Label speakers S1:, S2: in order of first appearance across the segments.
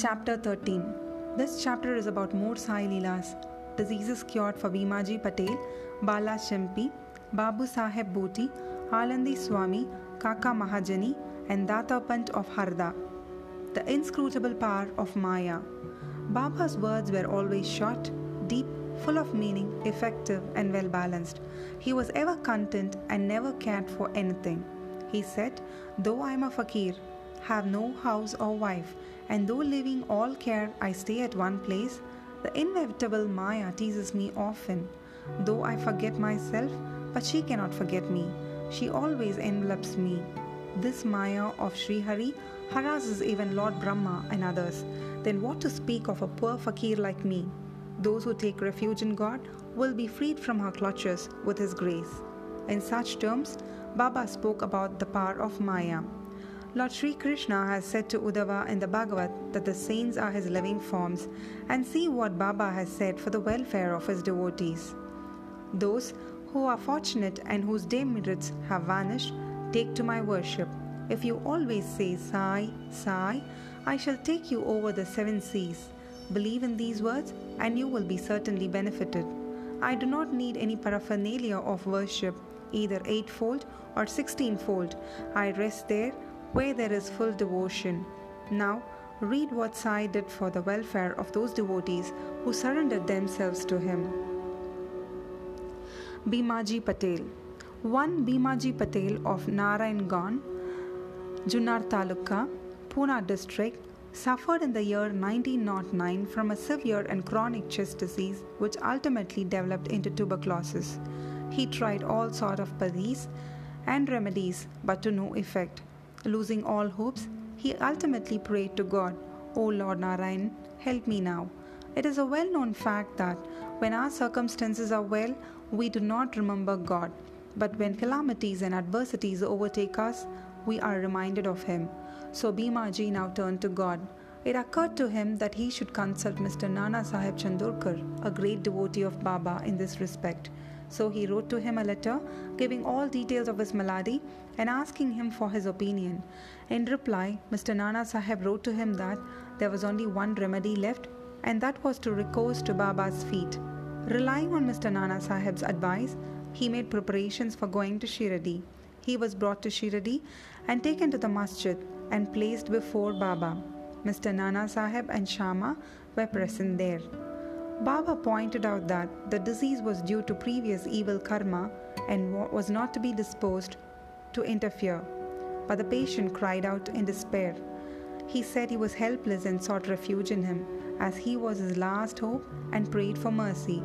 S1: Chapter 13 This chapter is about more Sai Leelas, diseases cured for Bhimaji Patel, Bala Shimpi, Babu Saheb Booty, Alandi Swami, Kaka Mahajani, and Datapant of Harda. The inscrutable power of Maya. Baba's words were always short, deep, full of meaning, effective, and well balanced. He was ever content and never cared for anything. He said, Though I am a fakir, have no house or wife, and though leaving all care I stay at one place, the inevitable Maya teases me often. Though I forget myself, but she cannot forget me. She always envelops me. This Maya of Sri Hari harasses even Lord Brahma and others. Then what to speak of a poor fakir like me? Those who take refuge in God will be freed from her clutches with His grace. In such terms, Baba spoke about the power of Maya. Lord Sri Krishna has said to Uddhava in the Bhagavat that the saints are his living forms, and see what Baba has said for the welfare of his devotees. Those who are fortunate and whose demerits have vanished, take to my worship. If you always say Sai, Sai, I shall take you over the seven seas. Believe in these words, and you will be certainly benefited. I do not need any paraphernalia of worship, either eightfold or sixteenfold. I rest there where there is full devotion. Now, read what Sai did for the welfare of those devotees who surrendered themselves to him. Bhimaji Patel One Bhimaji Patel of Narayangaon, Junnar Taluka, Pune district, suffered in the year 1909 from a severe and chronic chest disease which ultimately developed into tuberculosis. He tried all sort of padis and remedies but to no effect. Losing all hopes, he ultimately prayed to God, O Lord Narayan, help me now. It is a well known fact that when our circumstances are well, we do not remember God. But when calamities and adversities overtake us, we are reminded of Him. So Bhimaji now turned to God. It occurred to him that he should consult Mr. Nana Sahib Chandorkar, a great devotee of Baba in this respect. So he wrote to him a letter giving all details of his malady and asking him for his opinion. In reply, Mr. Nana Sahib wrote to him that there was only one remedy left, and that was to recourse to Baba's feet. Relying on Mr. Nana Sahib's advice, he made preparations for going to Shiradi. He was brought to Shiradi and taken to the masjid and placed before Baba. Mr. Nana Sahib and Shama were present there. Baba pointed out that the disease was due to previous evil karma and was not to be disposed to interfere. But the patient cried out in despair. He said he was helpless and sought refuge in him, as he was his last hope, and prayed for mercy.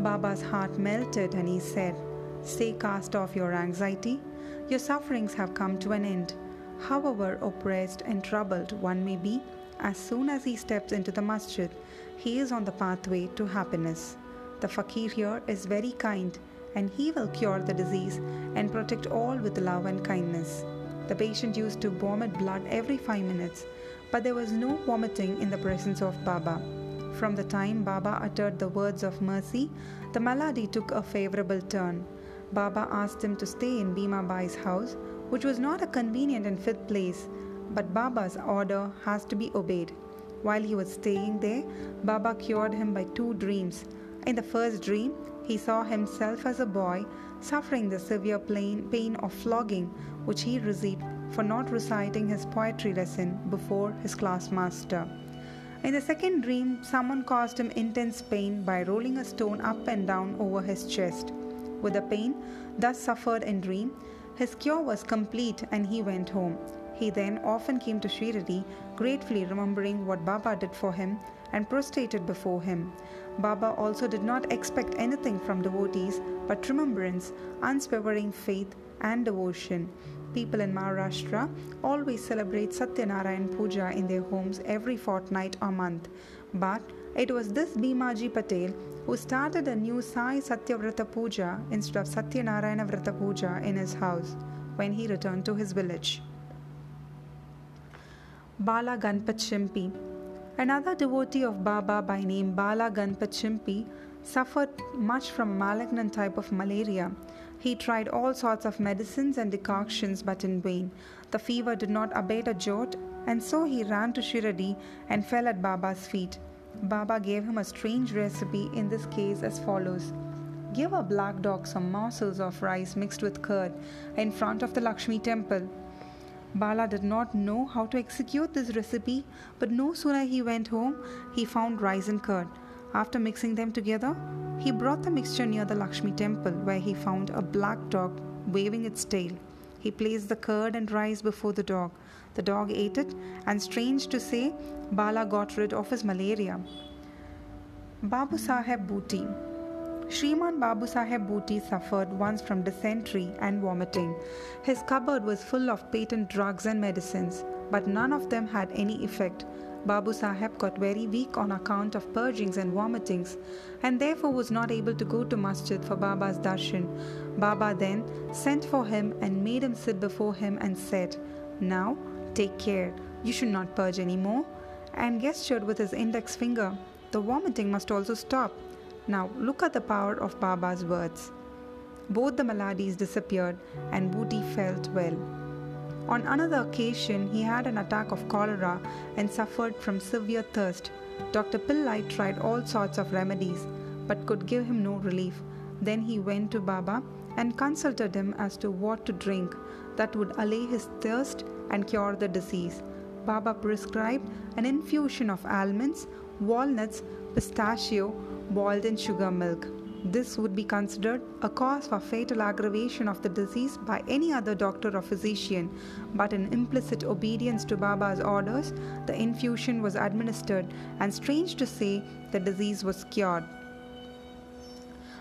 S1: Baba's heart melted and he said, Stay cast off your anxiety. Your sufferings have come to an end. However oppressed and troubled one may be, as soon as he steps into the masjid, he is on the pathway to happiness. The fakir here is very kind and he will cure the disease and protect all with love and kindness. The patient used to vomit blood every five minutes, but there was no vomiting in the presence of Baba. From the time Baba uttered the words of mercy, the malady took a favorable turn. Baba asked him to stay in Bhima Bai's house, which was not a convenient and fit place, but Baba's order has to be obeyed. While he was staying there, Baba cured him by two dreams. In the first dream, he saw himself as a boy suffering the severe pain of flogging which he received for not reciting his poetry lesson before his class master. In the second dream, someone caused him intense pain by rolling a stone up and down over his chest. With the pain thus suffered in dream, his cure was complete and he went home. He then often came to Shiradi, gratefully remembering what Baba did for him and prostrated before him. Baba also did not expect anything from devotees but remembrance, unswavering faith, and devotion. People in Maharashtra always celebrate Satyanarayan Puja in their homes every fortnight or month. But it was this Bhimaji Patel who started a new Sai Satyavrata Puja instead of Satyanarayana Vrata Puja in his house when he returned to his village. Bala Ganpat Shimpi. Another devotee of Baba by name Bala Ganpat Shimpi suffered much from malignant type of malaria. He tried all sorts of medicines and decoctions, but in vain. The fever did not abate a jot, and so he ran to Shiradi and fell at Baba's feet. Baba gave him a strange recipe in this case as follows Give a black dog some morsels of rice mixed with curd in front of the Lakshmi temple. Bala did not know how to execute this recipe, but no sooner he went home, he found rice and curd. After mixing them together, he brought the mixture near the Lakshmi temple where he found a black dog waving its tail. He placed the curd and rice before the dog. The dog ate it, and strange to say, Bala got rid of his malaria. Babu Saheb Booty Shriman Babu Saheb Booty suffered once from dysentery and vomiting. His cupboard was full of patent drugs and medicines, but none of them had any effect. Babu Saheb got very weak on account of purgings and vomitings, and therefore was not able to go to masjid for Baba's darshan. Baba then sent for him and made him sit before him and said, Now take care, you should not purge any more, and gestured with his index finger. The vomiting must also stop. Now look at the power of Baba's words. Both the maladies disappeared and Booty felt well. On another occasion, he had an attack of cholera and suffered from severe thirst. Dr. Pillai tried all sorts of remedies but could give him no relief. Then he went to Baba and consulted him as to what to drink that would allay his thirst and cure the disease. Baba prescribed an infusion of almonds, walnuts, pistachio, boiled in sugar milk. This would be considered a cause for fatal aggravation of the disease by any other doctor or physician, but in implicit obedience to Baba's orders, the infusion was administered, and strange to say, the disease was cured.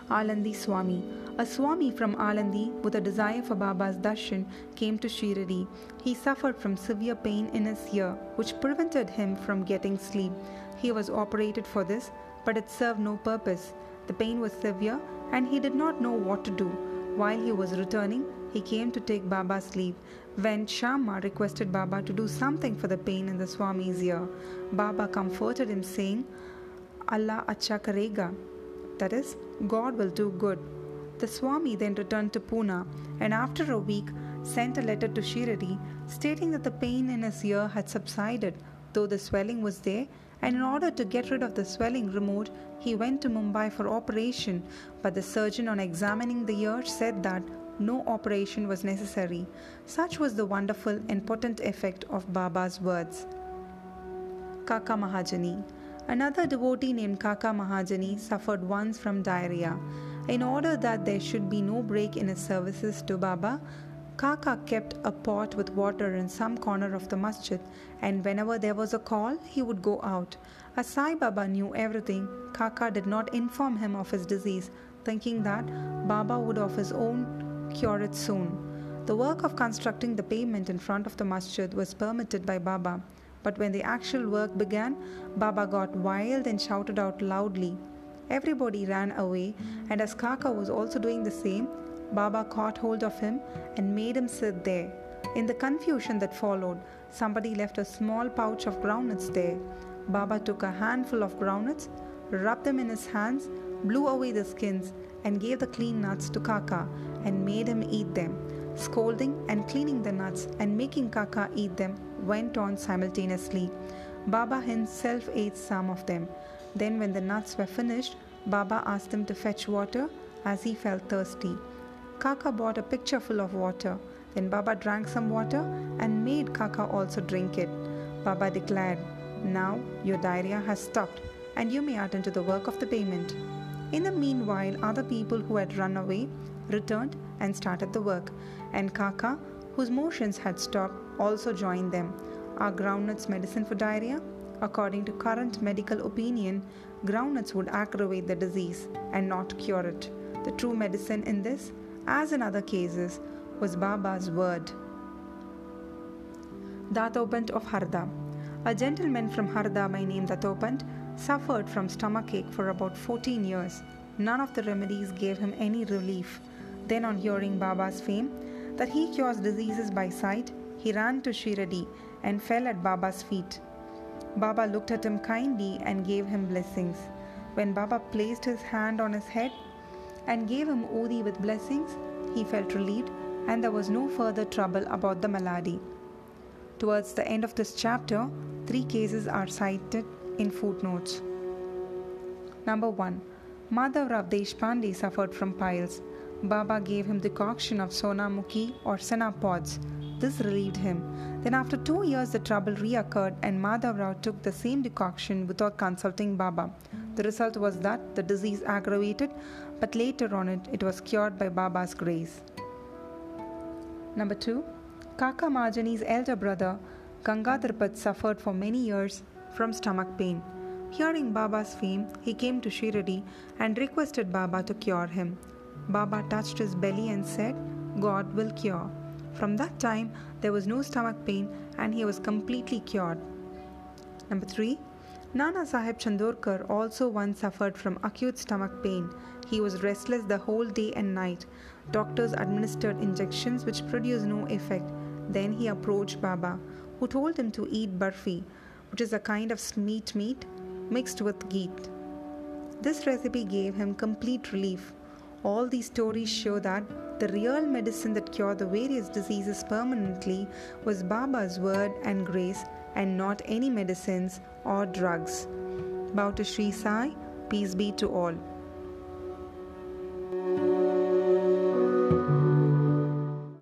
S1: Alandi Swami. A Swami from Alandi with a desire for Baba's darshan came to Shiradi. He suffered from severe pain in his ear, which prevented him from getting sleep. He was operated for this, but it served no purpose. The pain was severe and he did not know what to do. While he was returning, he came to take Baba's leave. When Shama requested Baba to do something for the pain in the Swami's ear, Baba comforted him, saying, Allah acha karega. That is, God will do good. The Swami then returned to Pune and after a week sent a letter to Shiradi stating that the pain in his ear had subsided, though the swelling was there and in order to get rid of the swelling removed, he went to Mumbai for operation, but the surgeon, on examining the ear, said that no operation was necessary. Such was the wonderful and potent effect of Baba's words. Kaka Mahajani Another devotee named Kaka Mahajani suffered once from diarrhea. In order that there should be no break in his services to Baba, Kaka kept a pot with water in some corner of the masjid, and whenever there was a call, he would go out. As Sai Baba knew everything, Kaka did not inform him of his disease, thinking that Baba would of his own cure it soon. The work of constructing the pavement in front of the masjid was permitted by Baba, but when the actual work began, Baba got wild and shouted out loudly. Everybody ran away, and as Kaka was also doing the same, Baba caught hold of him and made him sit there. In the confusion that followed, somebody left a small pouch of groundnuts there. Baba took a handful of groundnuts, rubbed them in his hands, blew away the skins, and gave the clean nuts to Kaka and made him eat them. Scolding and cleaning the nuts and making Kaka eat them went on simultaneously. Baba himself ate some of them. Then, when the nuts were finished, Baba asked him to fetch water as he felt thirsty. Kaka bought a pitcher full of water. Then Baba drank some water and made Kaka also drink it. Baba declared, Now your diarrhea has stopped and you may attend to the work of the payment. In the meanwhile, other people who had run away returned and started the work, and Kaka, whose motions had stopped, also joined them. Are groundnuts medicine for diarrhea? According to current medical opinion, groundnuts would aggravate the disease and not cure it. The true medicine in this as in other cases, was Baba's word. Datopant of Harda. A gentleman from Harda by name Datopant suffered from stomachache for about 14 years. None of the remedies gave him any relief. Then, on hearing Baba's fame that he cures diseases by sight, he ran to Shiradi and fell at Baba's feet. Baba looked at him kindly and gave him blessings. When Baba placed his hand on his head and gave him Udi with blessings, he felt relieved and there was no further trouble about the malady. Towards the end of this chapter, three cases are cited in footnotes. Number 1. Madhavrao Deshpande suffered from piles. Baba gave him the decoction of sonamukhi or senna pods. This relieved him. Then, after two years, the trouble reoccurred, and Madhavrao took the same decoction without consulting Baba. The result was that the disease aggravated, but later on it, it was cured by Baba's grace. Number 2. Kaka Mahajani's elder brother, Gangadharpant, suffered for many years from stomach pain. Hearing Baba's fame, he came to Shiradi and requested Baba to cure him. Baba touched his belly and said, God will cure. From that time, there was no stomach pain and he was completely cured. Number 3. Nana Sahib Chandorkar also once suffered from acute stomach pain. He was restless the whole day and night. Doctors administered injections which produced no effect. Then he approached Baba, who told him to eat barfi, which is a kind of sweet meat mixed with ghee. This recipe gave him complete relief. All these stories show that the real medicine that cured the various diseases permanently was Baba's word and grace and not any medicines or drugs. Bow to Sri Sai, peace be to all.